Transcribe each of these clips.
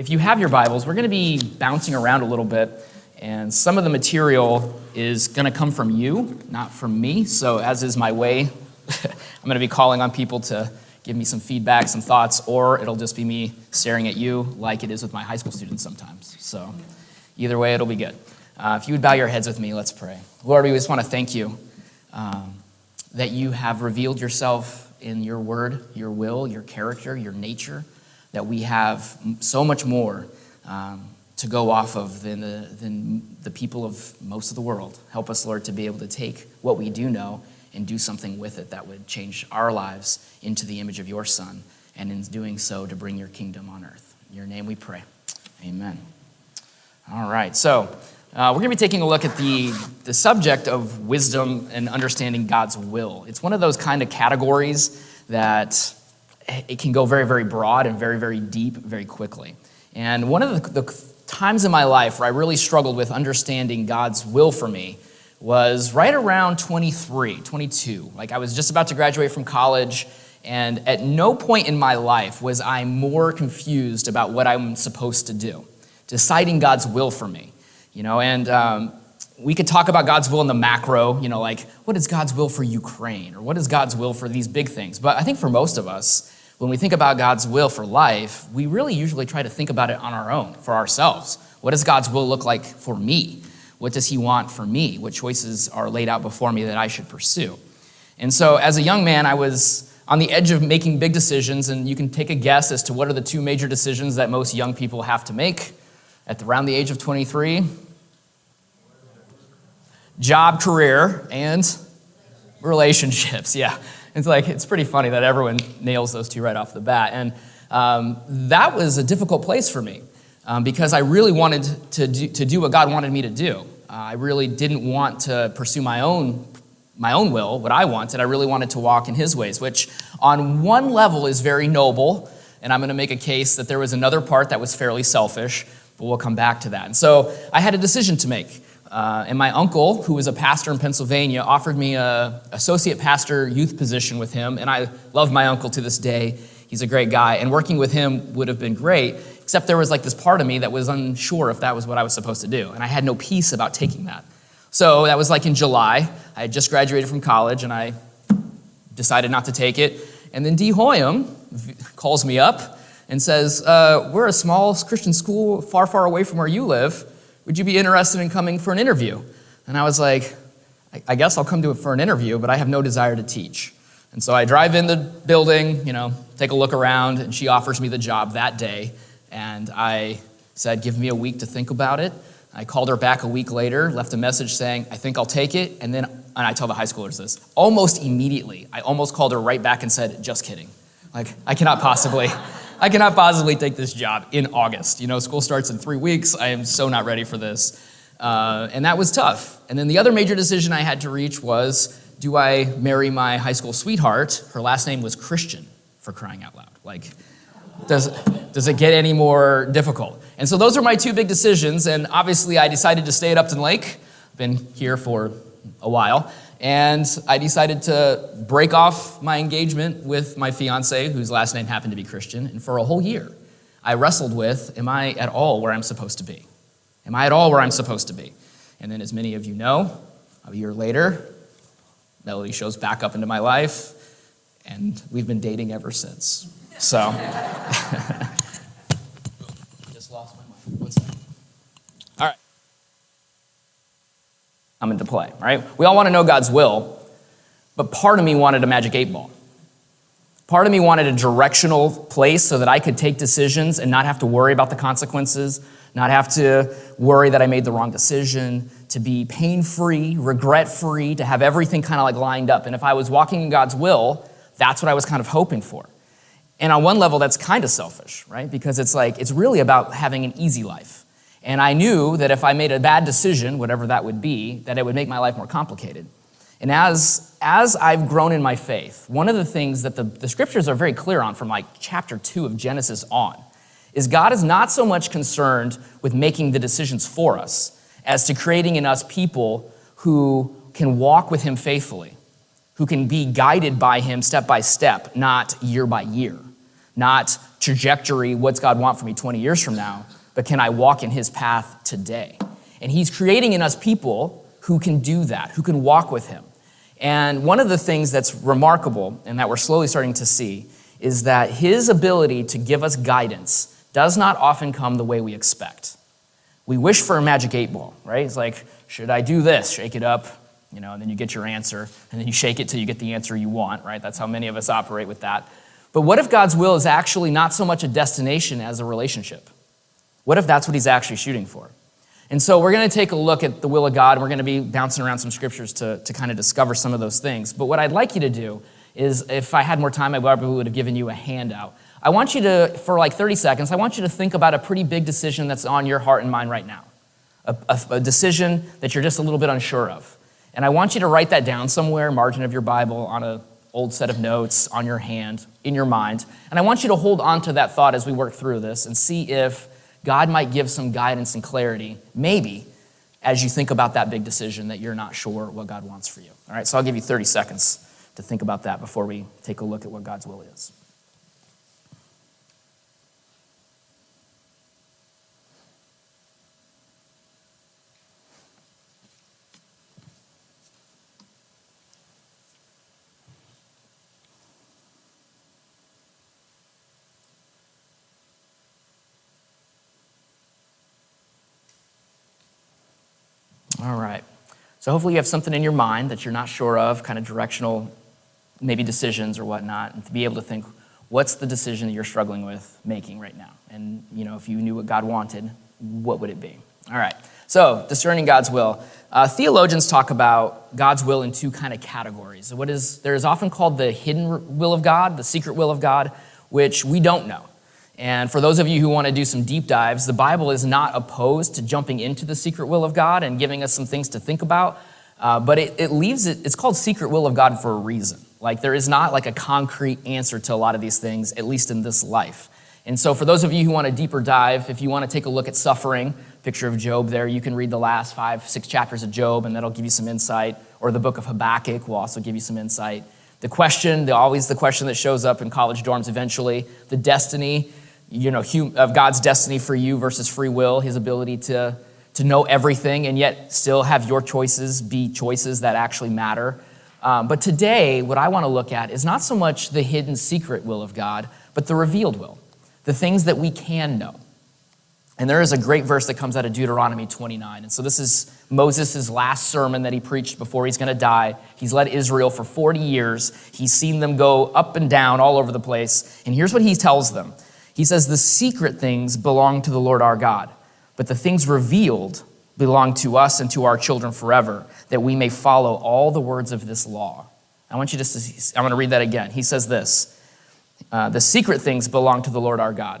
If you have your Bibles, we're going to be bouncing around a little bit, and some of the material is going to come from you, not from me. So, as is my way, I'm going to be calling on people to give me some feedback, some thoughts, or it'll just be me staring at you like it is with my high school students sometimes. So, either way, it'll be good. Uh, if you would bow your heads with me, let's pray. Lord, we just want to thank you um, that you have revealed yourself in your word, your will, your character, your nature that we have so much more um, to go off of than the, than the people of most of the world. Help us, Lord, to be able to take what we do know and do something with it that would change our lives into the image of your Son, and in doing so, to bring your kingdom on earth. In your name we pray. Amen. All right, so uh, we're going to be taking a look at the, the subject of wisdom and understanding God's will. It's one of those kind of categories that it can go very, very broad and very, very deep very quickly. And one of the, the times in my life where I really struggled with understanding God's will for me was right around 23, 22. Like I was just about to graduate from college, and at no point in my life was I more confused about what I'm supposed to do, deciding God's will for me. You know, and um, we could talk about God's will in the macro, you know, like what is God's will for Ukraine or what is God's will for these big things. But I think for most of us, when we think about God's will for life, we really usually try to think about it on our own, for ourselves. What does God's will look like for me? What does He want for me? What choices are laid out before me that I should pursue? And so, as a young man, I was on the edge of making big decisions, and you can take a guess as to what are the two major decisions that most young people have to make at around the age of 23 job, career, and relationships. Yeah. It's like, it's pretty funny that everyone nails those two right off the bat. And um, that was a difficult place for me um, because I really wanted to do, to do what God wanted me to do. Uh, I really didn't want to pursue my own, my own will, what I wanted. I really wanted to walk in His ways, which on one level is very noble. And I'm going to make a case that there was another part that was fairly selfish, but we'll come back to that. And so I had a decision to make. Uh, and my uncle, who was a pastor in Pennsylvania, offered me a associate pastor youth position with him. And I love my uncle to this day. He's a great guy. And working with him would have been great, except there was like this part of me that was unsure if that was what I was supposed to do. And I had no peace about taking that. So that was like in July. I had just graduated from college and I decided not to take it. And then Dee Hoyam calls me up and says, uh, We're a small Christian school far, far away from where you live. Would you be interested in coming for an interview? And I was like, I guess I'll come to it for an interview, but I have no desire to teach. And so I drive in the building, you know, take a look around, and she offers me the job that day. And I said, Give me a week to think about it. I called her back a week later, left a message saying, I think I'll take it. And then, and I tell the high schoolers this, almost immediately, I almost called her right back and said, Just kidding. Like, I cannot possibly. I cannot possibly take this job in August. You know, school starts in three weeks. I am so not ready for this. Uh, and that was tough. And then the other major decision I had to reach was do I marry my high school sweetheart? Her last name was Christian, for crying out loud. Like, does, does it get any more difficult? And so those are my two big decisions. And obviously, I decided to stay at Upton Lake. Been here for a while. And I decided to break off my engagement with my fiance, whose last name happened to be Christian. And for a whole year, I wrestled with Am I at all where I'm supposed to be? Am I at all where I'm supposed to be? And then, as many of you know, a year later, Melody shows back up into my life, and we've been dating ever since. So, just lost my mind. One second. I'm into play, right? We all want to know God's will, but part of me wanted a magic eight ball. Part of me wanted a directional place so that I could take decisions and not have to worry about the consequences, not have to worry that I made the wrong decision, to be pain free, regret free, to have everything kind of like lined up. And if I was walking in God's will, that's what I was kind of hoping for. And on one level, that's kind of selfish, right? Because it's like, it's really about having an easy life. And I knew that if I made a bad decision, whatever that would be, that it would make my life more complicated. And as, as I've grown in my faith, one of the things that the, the scriptures are very clear on from like chapter two of Genesis on is God is not so much concerned with making the decisions for us as to creating in us people who can walk with Him faithfully, who can be guided by Him step by step, not year by year, not trajectory, what's God want for me 20 years from now, but can I walk in his path today? And he's creating in us people who can do that, who can walk with him. And one of the things that's remarkable and that we're slowly starting to see is that his ability to give us guidance does not often come the way we expect. We wish for a magic eight ball, right? It's like, should I do this? Shake it up, you know, and then you get your answer, and then you shake it till you get the answer you want, right? That's how many of us operate with that. But what if God's will is actually not so much a destination as a relationship? What if that's what he's actually shooting for? And so we're going to take a look at the will of God, and we're going to be bouncing around some scriptures to, to kind of discover some of those things. But what I'd like you to do is, if I had more time, I probably would have given you a handout. I want you to, for like 30 seconds, I want you to think about a pretty big decision that's on your heart and mind right now. A, a, a decision that you're just a little bit unsure of. And I want you to write that down somewhere, margin of your Bible, on an old set of notes, on your hand, in your mind. And I want you to hold on to that thought as we work through this and see if God might give some guidance and clarity, maybe, as you think about that big decision that you're not sure what God wants for you. All right, so I'll give you 30 seconds to think about that before we take a look at what God's will is. All right. So hopefully you have something in your mind that you're not sure of, kind of directional, maybe decisions or whatnot, and to be able to think, what's the decision that you're struggling with making right now? And you know, if you knew what God wanted, what would it be? All right. So discerning God's will. Uh, theologians talk about God's will in two kind of categories. What is there is often called the hidden will of God, the secret will of God, which we don't know. And for those of you who want to do some deep dives, the Bible is not opposed to jumping into the secret will of God and giving us some things to think about, uh, but it, it leaves it, it's called secret will of God for a reason. Like there is not like a concrete answer to a lot of these things, at least in this life. And so for those of you who want a deeper dive, if you want to take a look at suffering, picture of Job there, you can read the last five, six chapters of Job, and that'll give you some insight. Or the book of Habakkuk will also give you some insight. The question, the, always the question that shows up in college dorms eventually, the destiny you know, of God's destiny for you versus free will, his ability to, to know everything and yet still have your choices be choices that actually matter. Um, but today, what I want to look at is not so much the hidden secret will of God, but the revealed will, the things that we can know. And there is a great verse that comes out of Deuteronomy 29. And so this is Moses' last sermon that he preached before he's going to die. He's led Israel for 40 years. He's seen them go up and down all over the place. And here's what he tells them he says, The secret things belong to the Lord our God, but the things revealed belong to us and to our children forever, that we may follow all the words of this law. I want you to, see, I'm going to read that again. He says this uh, The secret things belong to the Lord our God.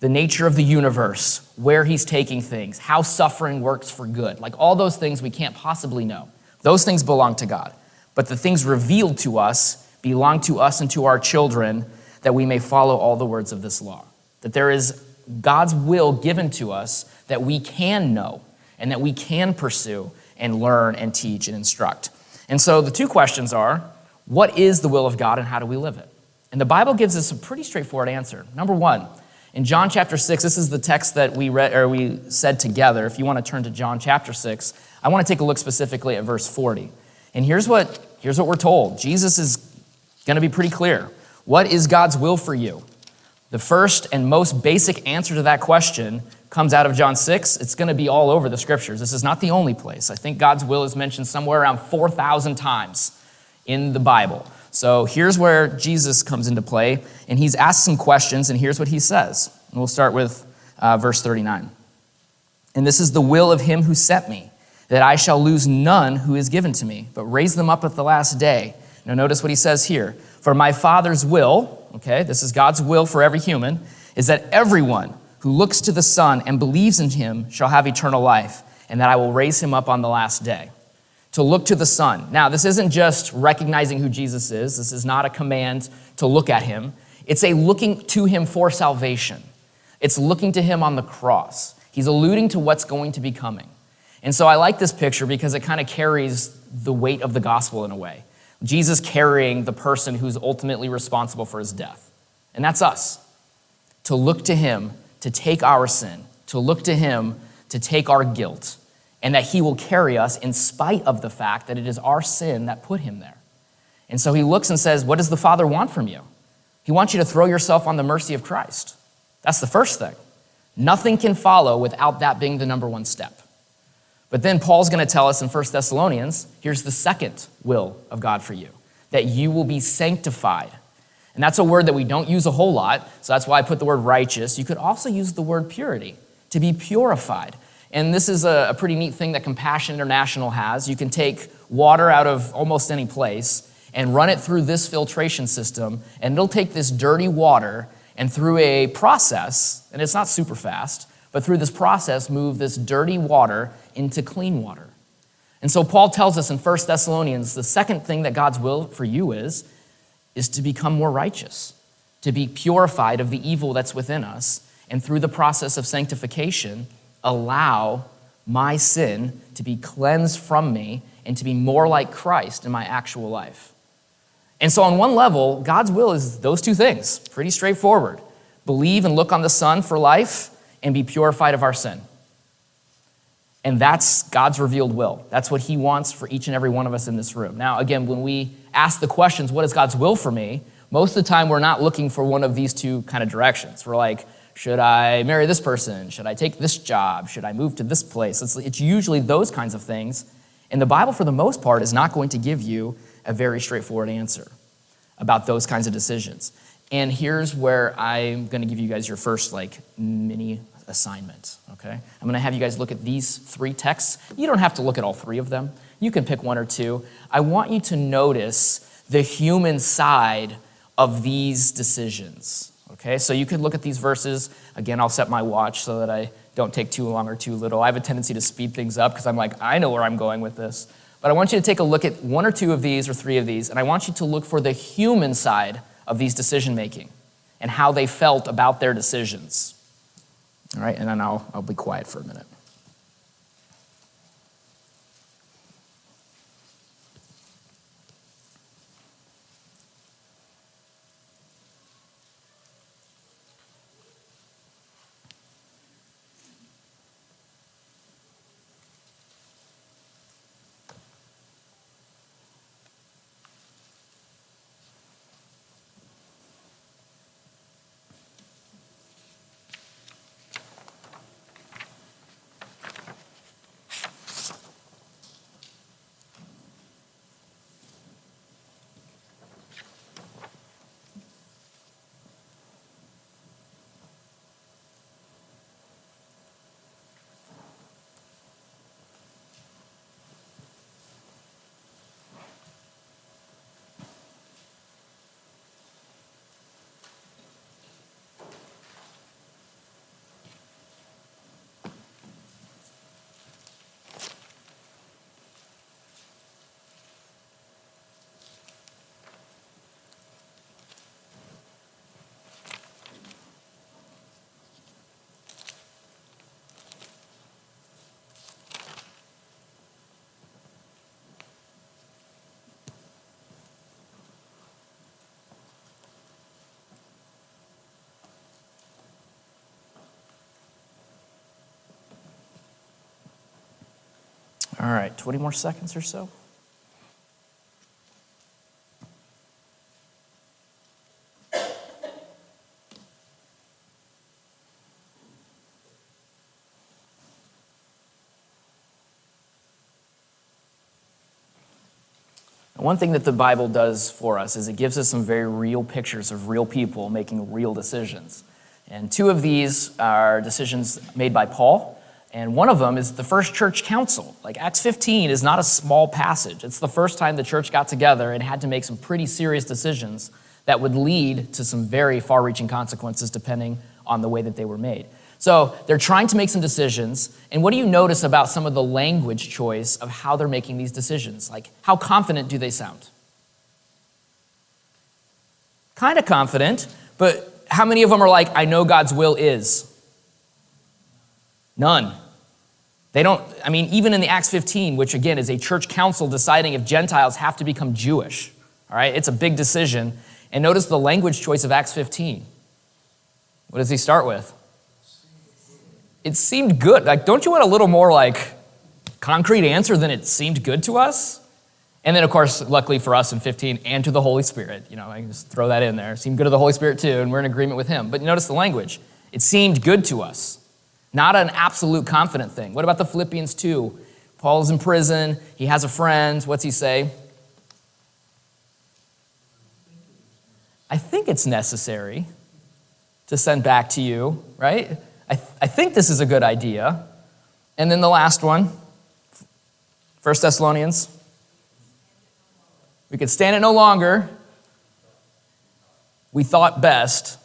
The nature of the universe, where he's taking things, how suffering works for good, like all those things we can't possibly know. Those things belong to God. But the things revealed to us belong to us and to our children that we may follow all the words of this law. That there is God's will given to us that we can know and that we can pursue and learn and teach and instruct. And so the two questions are what is the will of God and how do we live it? And the Bible gives us a pretty straightforward answer. Number one, in John chapter 6, this is the text that we read or we said together. If you want to turn to John chapter 6, I want to take a look specifically at verse 40. And here's what, here's what we're told. Jesus is going to be pretty clear. What is God's will for you? The first and most basic answer to that question comes out of John 6. It's going to be all over the scriptures. This is not the only place. I think God's will is mentioned somewhere around 4,000 times in the Bible. So here's where Jesus comes into play, and he's asked some questions, and here's what he says. And we'll start with uh, verse 39. And this is the will of him who sent me, that I shall lose none who is given to me, but raise them up at the last day. Now, notice what he says here For my Father's will, okay, this is God's will for every human, is that everyone who looks to the Son and believes in him shall have eternal life, and that I will raise him up on the last day. To look to the Son. Now, this isn't just recognizing who Jesus is, this is not a command to look at him. It's a looking to him for salvation. It's looking to him on the cross. He's alluding to what's going to be coming. And so I like this picture because it kind of carries the weight of the gospel in a way. Jesus carrying the person who's ultimately responsible for his death. And that's us. to look to Him to take our sin, to look to Him to take our guilt, and that He will carry us in spite of the fact that it is our sin that put Him there. And so He looks and says, What does the Father want from you? He wants you to throw yourself on the mercy of Christ. That's the first thing. Nothing can follow without that being the number one step. But then Paul's going to tell us in 1 Thessalonians here's the second will of God for you that you will be sanctified. And that's a word that we don't use a whole lot, so that's why I put the word righteous. You could also use the word purity, to be purified. And this is a, pretty neat thing that Compassion International has. You can take water out of almost any place and run it through this filtration system, and it'll take this dirty water and through a process, and it's not super fast, but through this process, move this dirty water into clean water. And so Paul tells us in 1 Thessalonians the second thing that God's will for you is is to become more righteous, to be purified of the evil that's within us, and through the process of sanctification, allow my sin to be cleansed from me and to be more like Christ in my actual life. And so, on one level, God's will is those two things pretty straightforward believe and look on the Son for life and be purified of our sin. And that's God's revealed will. That's what He wants for each and every one of us in this room. Now, again, when we ask the questions, what is God's will for me? Most of the time, we're not looking for one of these two kind of directions. We're like, should I marry this person? Should I take this job? Should I move to this place? It's, it's usually those kinds of things. And the Bible, for the most part, is not going to give you a very straightforward answer about those kinds of decisions. And here's where I'm going to give you guys your first like mini assignment, okay? I'm going to have you guys look at these three texts. You don't have to look at all three of them. You can pick one or two. I want you to notice the human side of these decisions. Okay, so you could look at these verses. Again, I'll set my watch so that I don't take too long or too little. I have a tendency to speed things up because I'm like, I know where I'm going with this. But I want you to take a look at one or two of these or three of these, and I want you to look for the human side of these decision making and how they felt about their decisions. All right, and then I'll, I'll be quiet for a minute. All right, 20 more seconds or so. One thing that the Bible does for us is it gives us some very real pictures of real people making real decisions. And two of these are decisions made by Paul and one of them is the first church council. Like Acts 15 is not a small passage. It's the first time the church got together and had to make some pretty serious decisions that would lead to some very far reaching consequences depending on the way that they were made. So they're trying to make some decisions. And what do you notice about some of the language choice of how they're making these decisions? Like, how confident do they sound? Kind of confident, but how many of them are like, I know God's will is? None. They don't, I mean, even in the Acts 15, which again is a church council deciding if Gentiles have to become Jewish, all right, it's a big decision. And notice the language choice of Acts 15. What does he start with? It seemed good. Like, don't you want a little more like concrete answer than it seemed good to us? And then, of course, luckily for us in 15, and to the Holy Spirit. You know, I can just throw that in there. It seemed good to the Holy Spirit too, and we're in agreement with Him. But notice the language. It seemed good to us, not an absolute confident thing. What about the Philippians 2? Paul's in prison, he has a friend. What's he say? I think it's necessary to send back to you, right? I, th- I think this is a good idea. And then the last one, 1 Thessalonians. We could stand it no longer. We thought best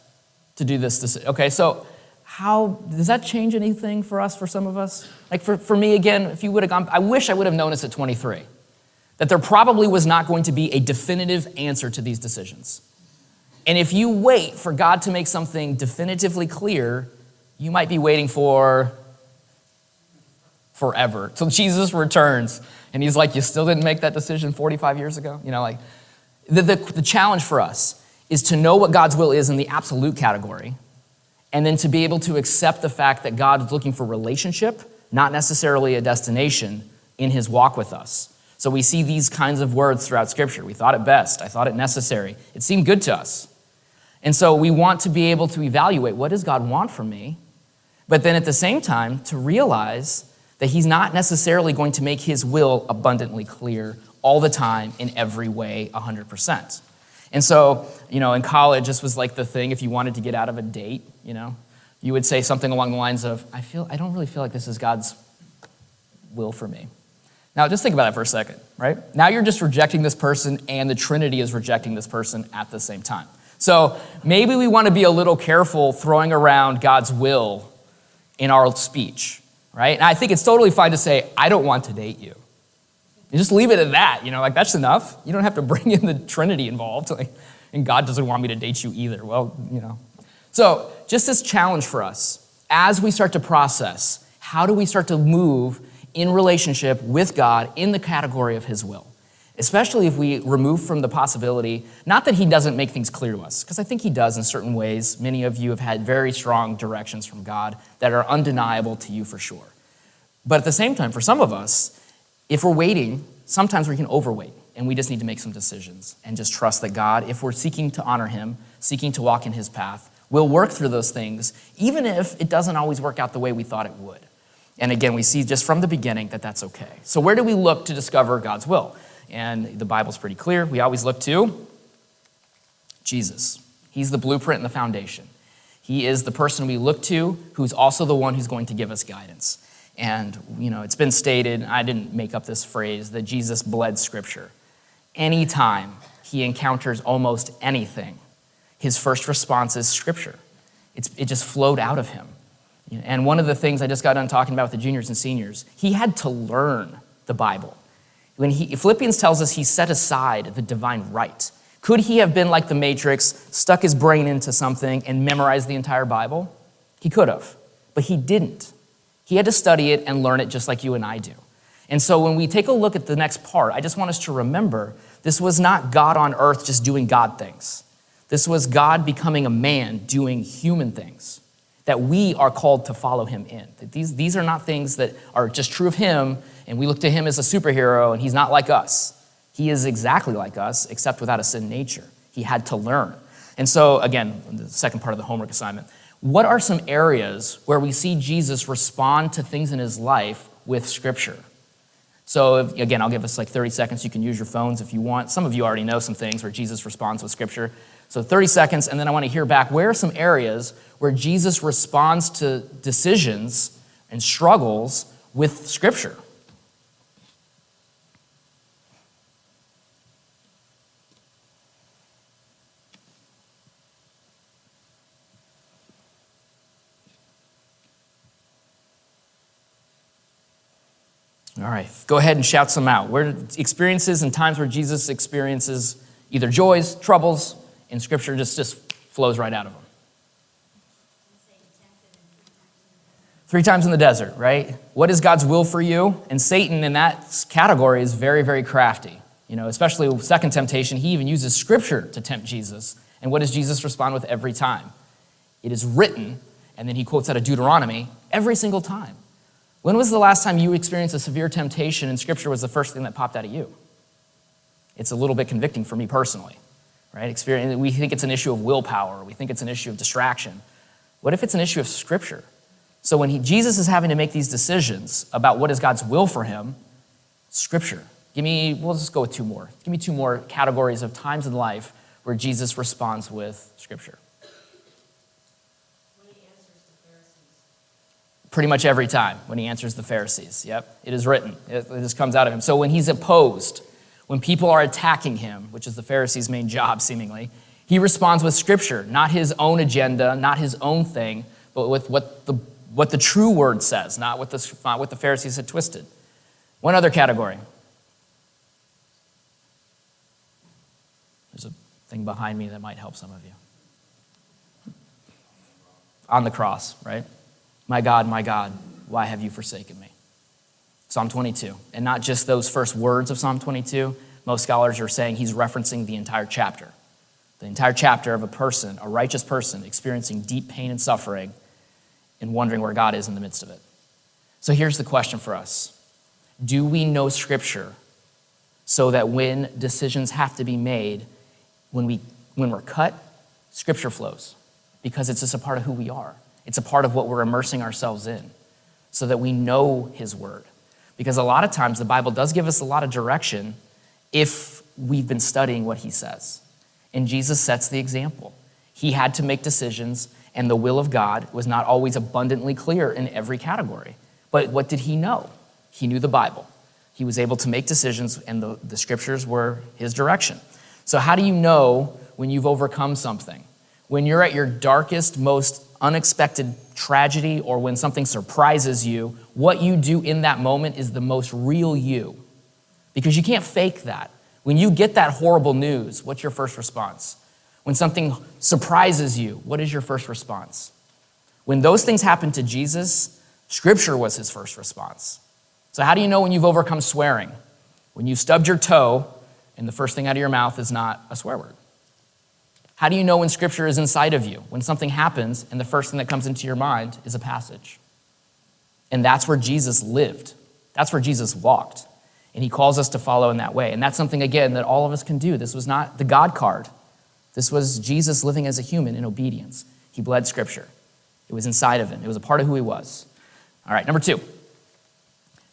to do this. Decision. Okay, so how does that change anything for us, for some of us? Like for, for me, again, if you would have gone, I wish I would have known this at 23, that there probably was not going to be a definitive answer to these decisions. And if you wait for God to make something definitively clear, you might be waiting for forever till Jesus returns. And he's like, You still didn't make that decision 45 years ago? You know, like, the, the, the challenge for us is to know what God's will is in the absolute category, and then to be able to accept the fact that God is looking for relationship, not necessarily a destination, in his walk with us. So we see these kinds of words throughout Scripture. We thought it best, I thought it necessary. It seemed good to us. And so we want to be able to evaluate what does God want from me? But then at the same time, to realize that He's not necessarily going to make His will abundantly clear all the time in every way 100%. And so, you know, in college, this was like the thing if you wanted to get out of a date, you know, you would say something along the lines of, I feel, I don't really feel like this is God's will for me. Now, just think about that for a second, right? Now you're just rejecting this person, and the Trinity is rejecting this person at the same time. So maybe we want to be a little careful throwing around God's will in our speech, right? And I think it's totally fine to say, I don't want to date you. You just leave it at that, you know, like that's enough. You don't have to bring in the Trinity involved. Like, and God doesn't want me to date you either. Well, you know. So, just this challenge for us as we start to process how do we start to move in relationship with God in the category of His will? especially if we remove from the possibility, not that he doesn't make things clear to us, because I think he does in certain ways. Many of you have had very strong directions from God that are undeniable to you for sure. But at the same time, for some of us, if we're waiting, sometimes we can overweight, and we just need to make some decisions and just trust that God, if we're seeking to honor him, seeking to walk in his path, will work through those things, even if it doesn't always work out the way we thought it would. And again, we see just from the beginning that that's okay. So, where do we look to discover God's will? and the Bible's pretty clear. We always look to Jesus. He's the blueprint and the foundation. He is the person we look to who's also the one who's going to give us guidance. And, you know, it's been stated, I didn't make up this phrase, that Jesus bled scripture. Anytime he encounters almost anything, his first response is scripture. It's, it just flowed out of him. And one of the things I just got done talking about with the juniors and seniors, he had to learn the Bible. When he, Philippians tells us he set aside the divine right. Could he have been like the Matrix, stuck his brain into something and memorized the entire Bible? He could have, but he didn't. He had to study it and learn it just like you and I do. And so when we take a look at the next part, I just want us to remember this was not God on earth just doing God things. This was God becoming a man doing human things that we are called to follow him in. That these, these are not things that are just true of him, and we look to him as a superhero, and he's not like us. He is exactly like us, except without a sin nature. He had to learn. And so, again, the second part of the homework assignment what are some areas where we see Jesus respond to things in his life with Scripture? So, if, again, I'll give us like 30 seconds. You can use your phones if you want. Some of you already know some things where Jesus responds with Scripture. So, 30 seconds, and then I want to hear back where are some areas where Jesus responds to decisions and struggles with Scripture? All right, go ahead and shout some out. Where experiences and times where Jesus experiences either joys, troubles, and Scripture just, just flows right out of them. Three times in the desert, right? What is God's will for you? And Satan in that category is very, very crafty. You know, especially second temptation, he even uses Scripture to tempt Jesus. And what does Jesus respond with every time? It is written, and then he quotes out of Deuteronomy every single time. When was the last time you experienced a severe temptation and scripture was the first thing that popped out of you? It's a little bit convicting for me personally, right? Experience, we think it's an issue of willpower, we think it's an issue of distraction. What if it's an issue of scripture? So when he, Jesus is having to make these decisions about what is God's will for him, scripture. Give me, we'll just go with two more. Give me two more categories of times in life where Jesus responds with scripture. Pretty much every time when he answers the Pharisees. Yep, it is written. It, just comes out of him. So when he's opposed, when people are attacking him, which is the Pharisees' main job seemingly, he responds with scripture, not his own agenda, not his own thing, but with what the, what the true word says, not what the, not what the Pharisees had twisted. One other category. There's a thing behind me that might help some of you. On the cross, right? My God, my God, why have you forsaken me? Psalm 22. And not just those first words of Psalm 22. Most scholars are saying he's referencing the entire chapter. The entire chapter of a person, a righteous person, experiencing deep pain and suffering and wondering where God is in the midst of it. So here's the question for us Do we know Scripture so that when decisions have to be made, when, we, when we're cut, Scripture flows? Because it's just a part of who we are. It's a part of what we're immersing ourselves in so that we know His Word. Because a lot of times the Bible does give us a lot of direction if we've been studying what He says. And Jesus sets the example. He had to make decisions, and the will of God was not always abundantly clear in every category. But what did He know? He knew the Bible. He was able to make decisions, and the, the scriptures were His direction. So, how do you know when you've overcome something? When you're at your darkest, most unexpected tragedy or when something surprises you, what you do in that moment is the most real you. Because you can't fake that. When you get that horrible news, what's your first response? When something surprises you, what is your first response? When those things happened to Jesus, Scripture was his first response. So, how do you know when you've overcome swearing? When you stubbed your toe and the first thing out of your mouth is not a swear word. How do you know when scripture is inside of you? When something happens and the first thing that comes into your mind is a passage. And that's where Jesus lived. That's where Jesus walked. And he calls us to follow in that way. And that's something, again, that all of us can do. This was not the God card. This was Jesus living as a human in obedience. He bled scripture, it was inside of him, it was a part of who he was. All right, number two.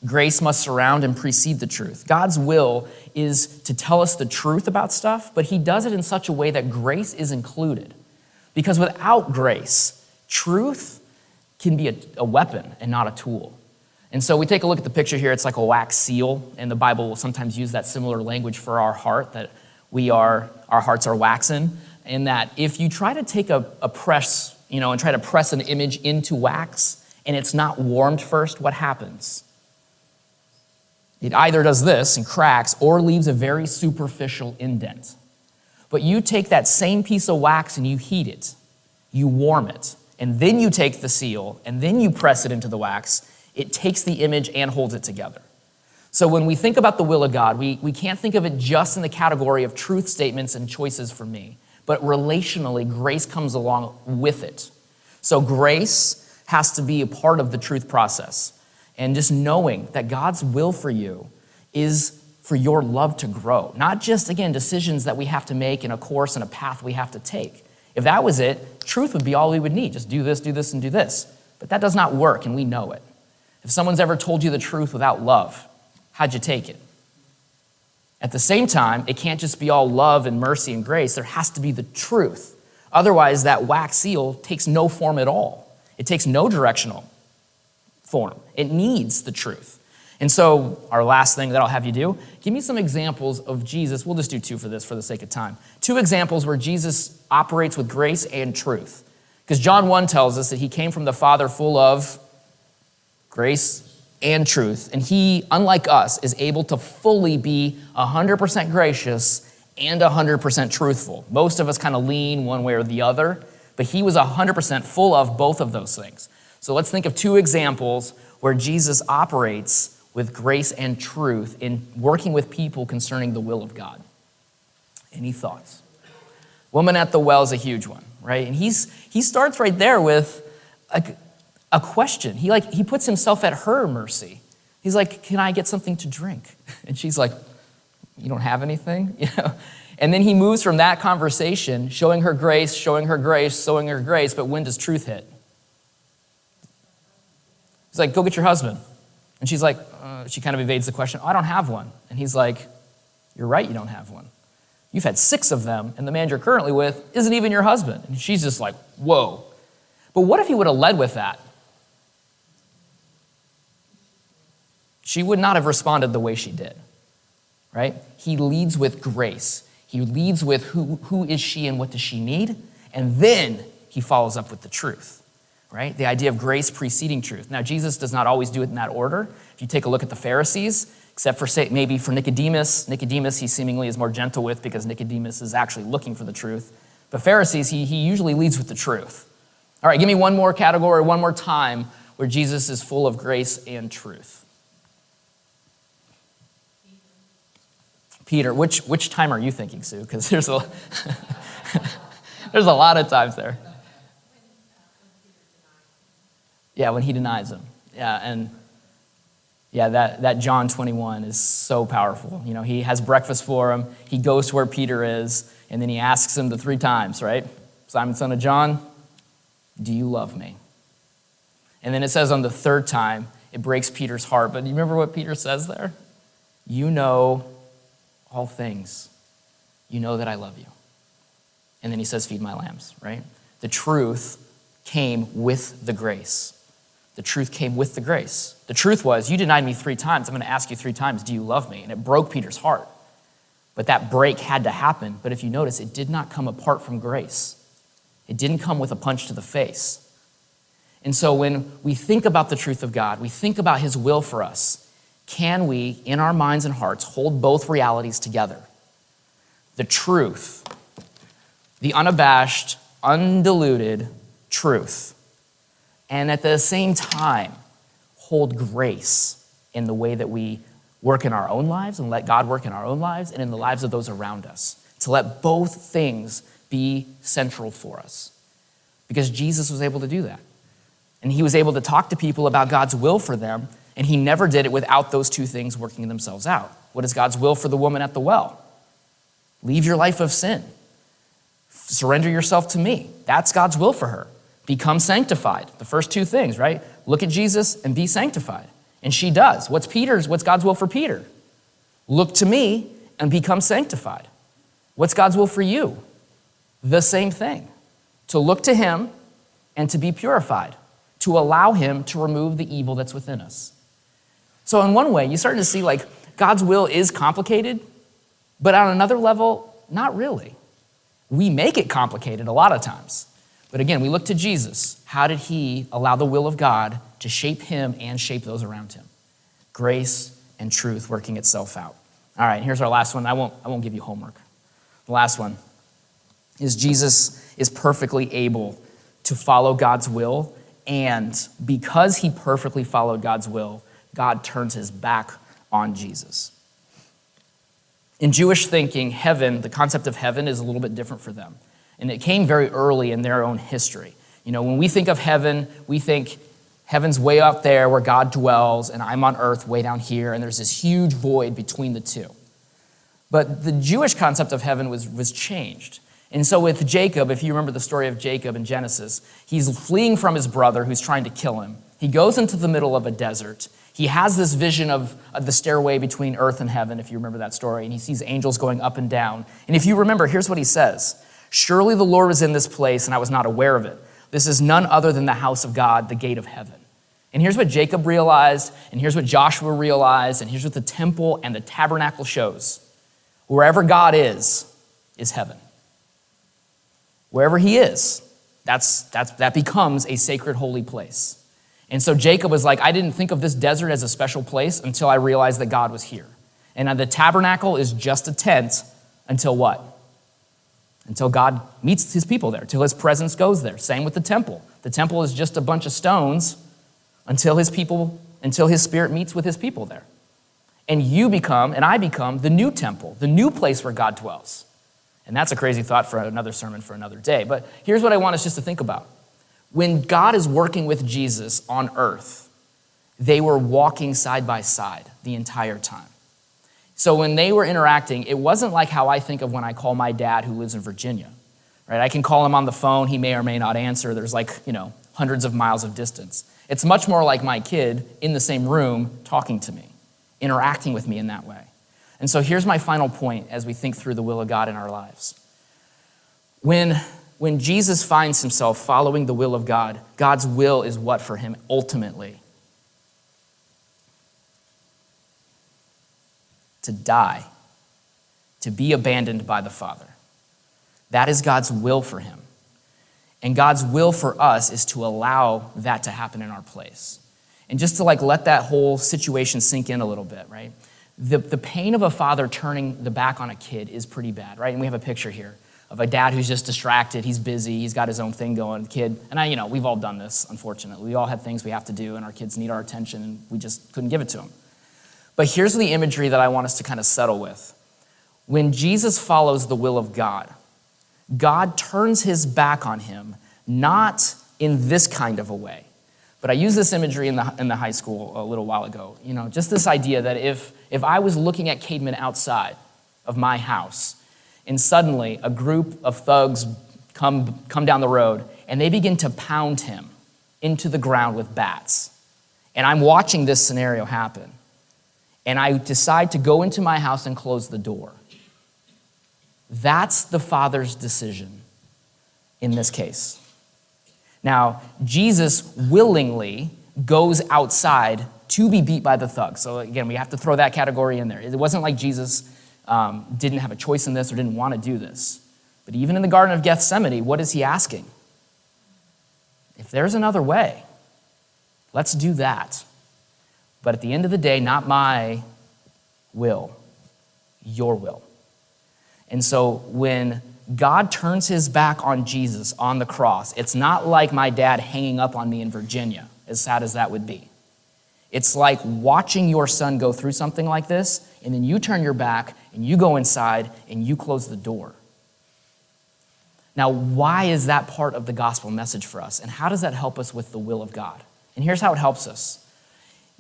Grace must surround and precede the truth. God's will is to tell us the truth about stuff, but He does it in such a way that grace is included. Because without grace, truth can be a, a weapon and not a tool. And so we take a look at the picture here. It's like a wax seal, and the Bible will sometimes use that similar language for our heart that we are, our hearts are waxen. And that if you try to take a, a press, you know, and try to press an image into wax and it's not warmed first, what happens? It either does this and cracks or leaves a very superficial indent. But you take that same piece of wax and you heat it, you warm it, and then you take the seal and then you press it into the wax. It takes the image and holds it together. So when we think about the will of God, we, we can't think of it just in the category of truth statements and choices for me, but relationally, grace comes along with it. So grace has to be a part of the truth process and just knowing that God's will for you is for your love to grow. Not just, again, decisions that we have to make in a course and a path we have to take. If that was it, truth would be all we would need. Just do this, do this, and do this. But that does not work, and we know it. If someone's ever told you the truth without love, how'd you take it? At the same time, it can't just be all love and mercy and grace. There has to be the truth. Otherwise, that wax seal takes no form at all. It takes no directional form. It needs the truth. And so, our last thing that I'll have you do, give me some examples of Jesus. We'll just do two for this for the sake of time. Two examples where Jesus operates with grace and truth. Because John 1 tells us that he came from the Father full of grace and truth. And he, unlike us, is able to fully be 100% gracious and 100% truthful. Most of us kind of lean one way or the other, but he was 100% full of both of those things. So let's think of two examples where Jesus operates with grace and truth in working with people concerning the will of God. Any thoughts? Woman at the well is a huge one. right? And he's, he starts right there with a, a question. He, like, he puts himself at her mercy. He's like, Can I get something to drink? And she's like, You don't have anything? You know? And then he moves from that conversation, showing her grace, showing her grace, showing her grace, but when does truth hit? He's like, Go get your husband. And she's like, uh, She kind of evades the question, I don't have one. And he's like, You're right, you don't have one. You've had six of them, and the man you're currently with isn't even your husband. And she's just like, Whoa. But what if he would have led with that? She would not have responded the way she did, right? He leads with grace. He leads with who, who is she and what does she need? And then he follows up with the truth, right? The idea of grace preceding truth. Now, Jesus does not always do it in that order. If you take a look at the Pharisees, except for say, maybe for Nicodemus, Nicodemus he seemingly is more gentle with because Nicodemus is actually looking for the truth. But Pharisees, he, he usually leads with the truth. All right, give me one more category, one more time where Jesus is full of grace and truth. Peter, which, which time are you thinking, Sue? Because there's a, there's a lot of times there. Yeah, when he denies him. Yeah, and yeah, that, that John 21 is so powerful. You know, he has breakfast for him, he goes to where Peter is, and then he asks him the three times, right? Simon, son of John, do you love me? And then it says on the third time, it breaks Peter's heart. But you remember what Peter says there? You know all things. You know that I love you. And then he says, Feed my lambs, right? The truth came with the grace. The truth came with the grace. The truth was, You denied me three times. I'm going to ask you three times, Do you love me? And it broke Peter's heart. But that break had to happen. But if you notice, it did not come apart from grace, it didn't come with a punch to the face. And so when we think about the truth of God, we think about his will for us, can we, in our minds and hearts, hold both realities together? The truth, the unabashed, undiluted truth, and at the same time, hold grace in the way that we work in our own lives and let God work in our own lives and in the lives of those around us. To let both things be central for us. Because Jesus was able to do that. And he was able to talk to people about God's will for them and he never did it without those two things working themselves out. What is God's will for the woman at the well? Leave your life of sin. Surrender yourself to me. That's God's will for her. Become sanctified. The first two things, right? Look at Jesus and be sanctified. And she does. What's Peter's? What's God's will for Peter? Look to me and become sanctified. What's God's will for you? The same thing. To look to him and to be purified, to allow him to remove the evil that's within us. So, in one way, you're starting to see like God's will is complicated, but on another level, not really. We make it complicated a lot of times. But again, we look to Jesus. How did he allow the will of God to shape him and shape those around him? Grace and truth working itself out. All right, here's our last one. I won't, I won't give you homework. The last one is Jesus is perfectly able to follow God's will, and because he perfectly followed God's will, God turns his back on Jesus. In Jewish thinking, heaven, the concept of heaven is a little bit different for them. And it came very early in their own history. You know, when we think of heaven, we think heaven's way up there where God dwells, and I'm on earth way down here, and there's this huge void between the two. But the Jewish concept of heaven was, was changed. And so, with Jacob, if you remember the story of Jacob in Genesis, he's fleeing from his brother who's trying to kill him. He goes into the middle of a desert he has this vision of, of, the stairway between earth and heaven, if you remember that story, and he sees angels going up and down. And if you remember, here's what he says Surely the Lord was in this place, and I was not aware of it. This is none other than the house of God, the gate of heaven. And here's what Jacob realized, and here's what Joshua realized, and here's what the temple and the tabernacle shows. Wherever God is, is heaven. Wherever he is, that's, that's, that becomes a sacred, holy place. And so Jacob was like, I didn't think of this desert as a special place until I realized that God was here. And the tabernacle is just a tent until what? Until God meets his people there, till his presence goes there. Same with the temple. The temple is just a bunch of stones until his people, until his spirit meets with his people there. And you become, and I become, the new temple, the new place where God dwells. And that's a crazy thought for another sermon for another day. But here's what I want us just to think about. When God is working with Jesus on earth, they were walking side by side the entire time. So when they were interacting, it wasn't like how I think of when I call my dad who lives in Virginia. Right? I can call him on the phone, he may or may not answer. There's like, you know, hundreds of miles of distance. It's much more like my kid in the same room talking to me, interacting with me in that way. And so here's my final point as we think through the will of God in our lives. When, when Jesus finds himself following the will of God, God's will is what for him ultimately? To die, to be abandoned by the Father. That is God's will for him. And God's will for us is to allow that to happen in our place. And just to like let that whole situation sink in a little bit, right? The, the pain of a father turning the back on a kid is pretty bad, right? And we have a picture here of a dad who's just distracted, he's busy, he's got his own thing going, the kid. And I, you know, we've all done this, unfortunately. We all have things we have to do, and our kids need our attention, and we just couldn't give it to them. But here's the imagery that I want us to kind of settle with. When Jesus follows the will of God, God turns his back on him, not in this kind of a way. But I used this imagery in the, in the high school a little while ago. You know, just this idea that if, if I was looking at Cademan outside of my house, and suddenly a group of thugs come, come down the road and they begin to pound him into the ground with bats. And I'm watching this scenario happen and I decide to go into my house and close the door. That's the Father's decision in this case. Now, Jesus willingly goes outside to be beat by the thugs. So, again, we have to throw that category in there. It wasn't like Jesus um, didn't have a choice in this or didn't want to do this. But even in the Garden of Gethsemane, what is he asking? If there's another way, let's do that. But at the end of the day, not my will, your will. And so when God turns his back on Jesus on the cross, it's not like my dad hanging up on me in Virginia, as sad as that would be. It's like watching your son go through something like this, and then you turn your back and you go inside and you close the door. Now, why is that part of the gospel message for us? And how does that help us with the will of God? And here's how it helps us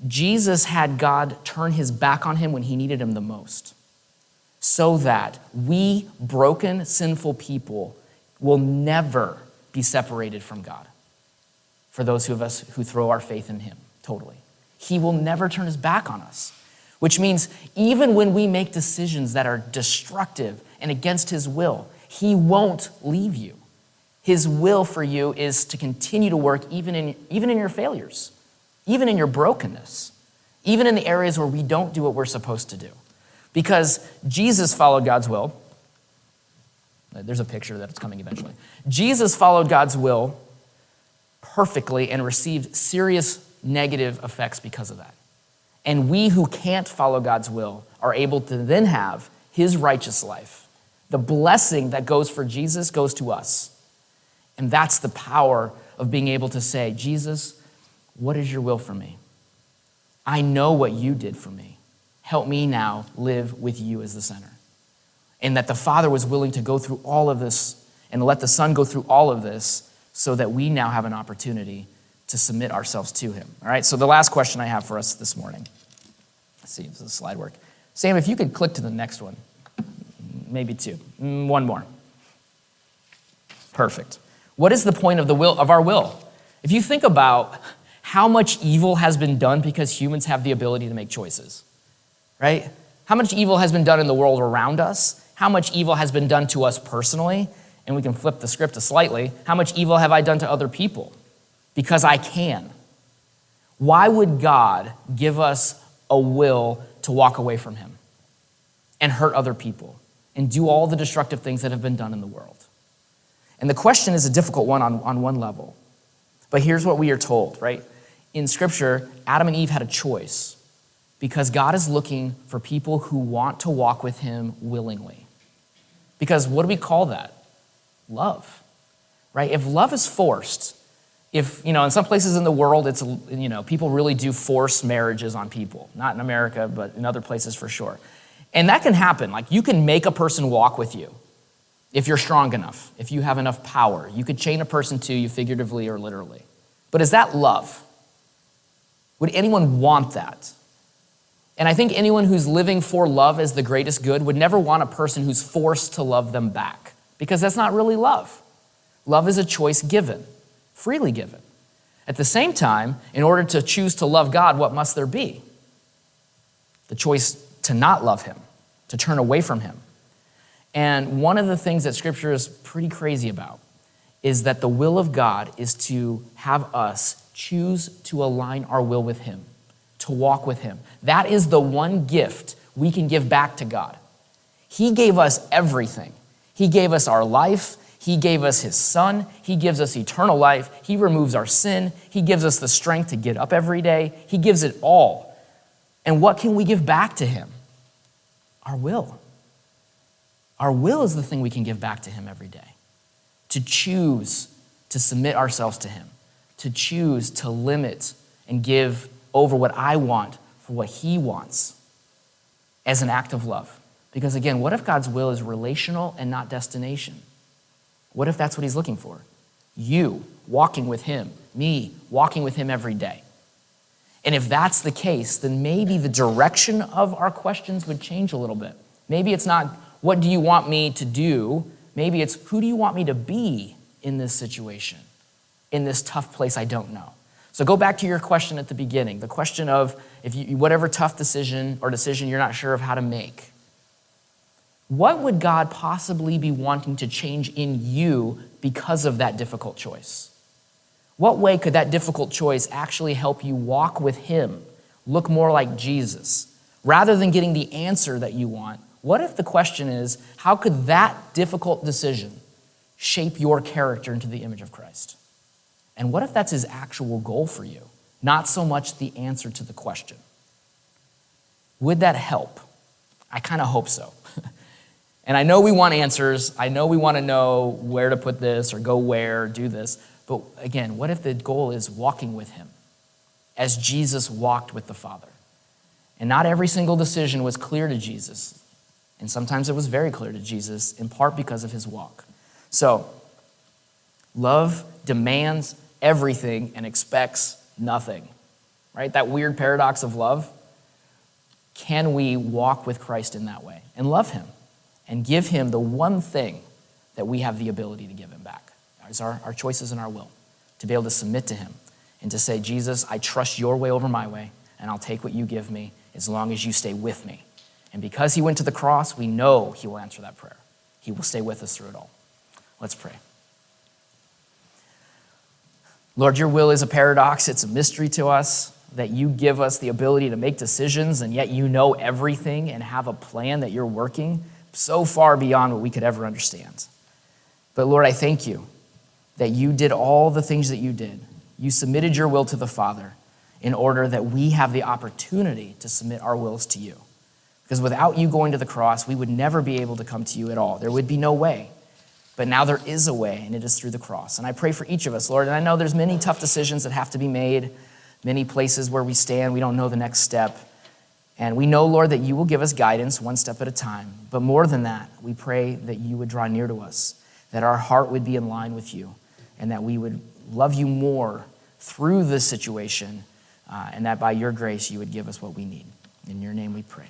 Jesus had God turn his back on him when he needed him the most, so that we, broken, sinful people, will never be separated from God for those of us who throw our faith in him totally. He will never turn his back on us, which means even when we make decisions that are destructive and against his will, he won't leave you. His will for you is to continue to work even in, even in your failures even in your brokenness, even in the areas where we don't do what we're supposed to do. Because Jesus followed God's will. There's a picture that's coming eventually. Jesus followed God's will perfectly and received serious negative effects because of that. And we who can't follow God's will are able to then have his righteous life. The blessing that goes for Jesus goes to us. And that's the power of being able to say, Jesus, what is your will for me? I know what you did for me. Help me now live with you as the center. And that the Father was willing to go through all of this and let the Son go through all of this so that we now have an opportunity to submit ourselves to Him. All right, so the last question I have for us this morning. Let's see, does the slide work? Sam, if you could click to the next one, maybe two, mm, one more. Perfect. What is the point of the will of our will? If you think about how much evil has been done because humans have the ability to make choices, right? How much evil has been done in the world around us? How much evil has been done to us personally? And we can flip the script a slightly. How much evil have I done to other people? Because I can. Why would God give us a will to walk away from Him and hurt other people and do all the destructive things that have been done in the world? And the question is a difficult one on, on one level. But here's what we are told, right? In Scripture, Adam and Eve had a choice because God is looking for people who want to walk with Him willingly. Because what do we call that? Love, right? If love is forced, if, you know, in some places in the world, it's, you know, people really do force marriages on people. Not in America, but in other places for sure. And that can happen. Like, you can make a person walk with you. if you're strong enough, if you have enough power. You could chain a person to you figuratively or literally. But is that love? Would anyone want that? And I think anyone who's living for love as the greatest good would never want a person who's forced to love them back because that's not really love. Love is a choice given, freely given. At the same time, in order to choose to love God, what must there be? The choice to not love Him, to turn away from Him. And one of the things that Scripture is pretty crazy about is that the will of God is to have us choose to align our will with Him, to walk with Him. That is the one gift we can give back to God. He gave us everything. He gave us our life. He gave us His Son. He gives us eternal life. He removes our sin. He gives us the strength to get up every day. He gives it all. And what can we give back to Him? Our will. Our will is the thing we can give back to Him every day. To choose to submit ourselves to Him, to choose to limit and give over what I want for what He wants as an act of love. Because again, what if God's will is relational and not destination? What if that's what He's looking for? You walking with Him, me walking with Him every day. And if that's the case, then maybe the direction of our questions would change a little bit. Maybe it's not what do you want me to do? Maybe it's who do you want me to be in this situation, in this tough place I don't know? So go back to your question at the beginning the question of if you, whatever tough decision or decision you're not sure of how to make. What would God possibly be wanting to change in you because of that difficult choice? What way could that difficult choice actually help you walk with Him, look more like Jesus? Rather than getting the answer that you want, what if the question is, how could that difficult decision shape your character into the image of Christ? And what if that's his actual goal for you, not so much the answer to the question? Would that help? I kind of hope so. and I know we want answers. I know we want to know where to put this or go where, do this. But again, what if the goal is walking with him as Jesus walked with the Father? And not every single decision was clear to Jesus. And sometimes it was very clear to Jesus, in part because of his walk. So, love demands everything and expects nothing, right? That weird paradox of love. Can we walk with Christ in that way and love him and give him the one thing that we have the ability to give him back? Is our, our choices and our will to be able to submit to him and to say, Jesus, I trust your way over my way, and I'll take what you give me as long as you stay with me. And because he went to the cross, we know he will answer that prayer. He will stay with us through it all. Let's pray. Lord, your will is a paradox. It's a mystery to us that you give us the ability to make decisions, and yet you know everything and have a plan that you're working so far beyond what we could ever understand. But Lord, I thank you that you did all the things that you did. You submitted your will to the Father in order that we have the opportunity to submit our wills to you. Because without you going to the cross, we would never be able to come to you at all. There would be no way. But now there is a way, and it is through the cross. And I pray for each of us, Lord. And I know there's many tough decisions that have to be made, many places where we stand, we don't know the next step. And we know, Lord, that you will give us guidance one step at a time. But more than that, we pray that you would draw near to us, that our heart would be in line with you, and that we would love you more through this situation, uh, and that by your grace you would give us what we need. In your name we pray.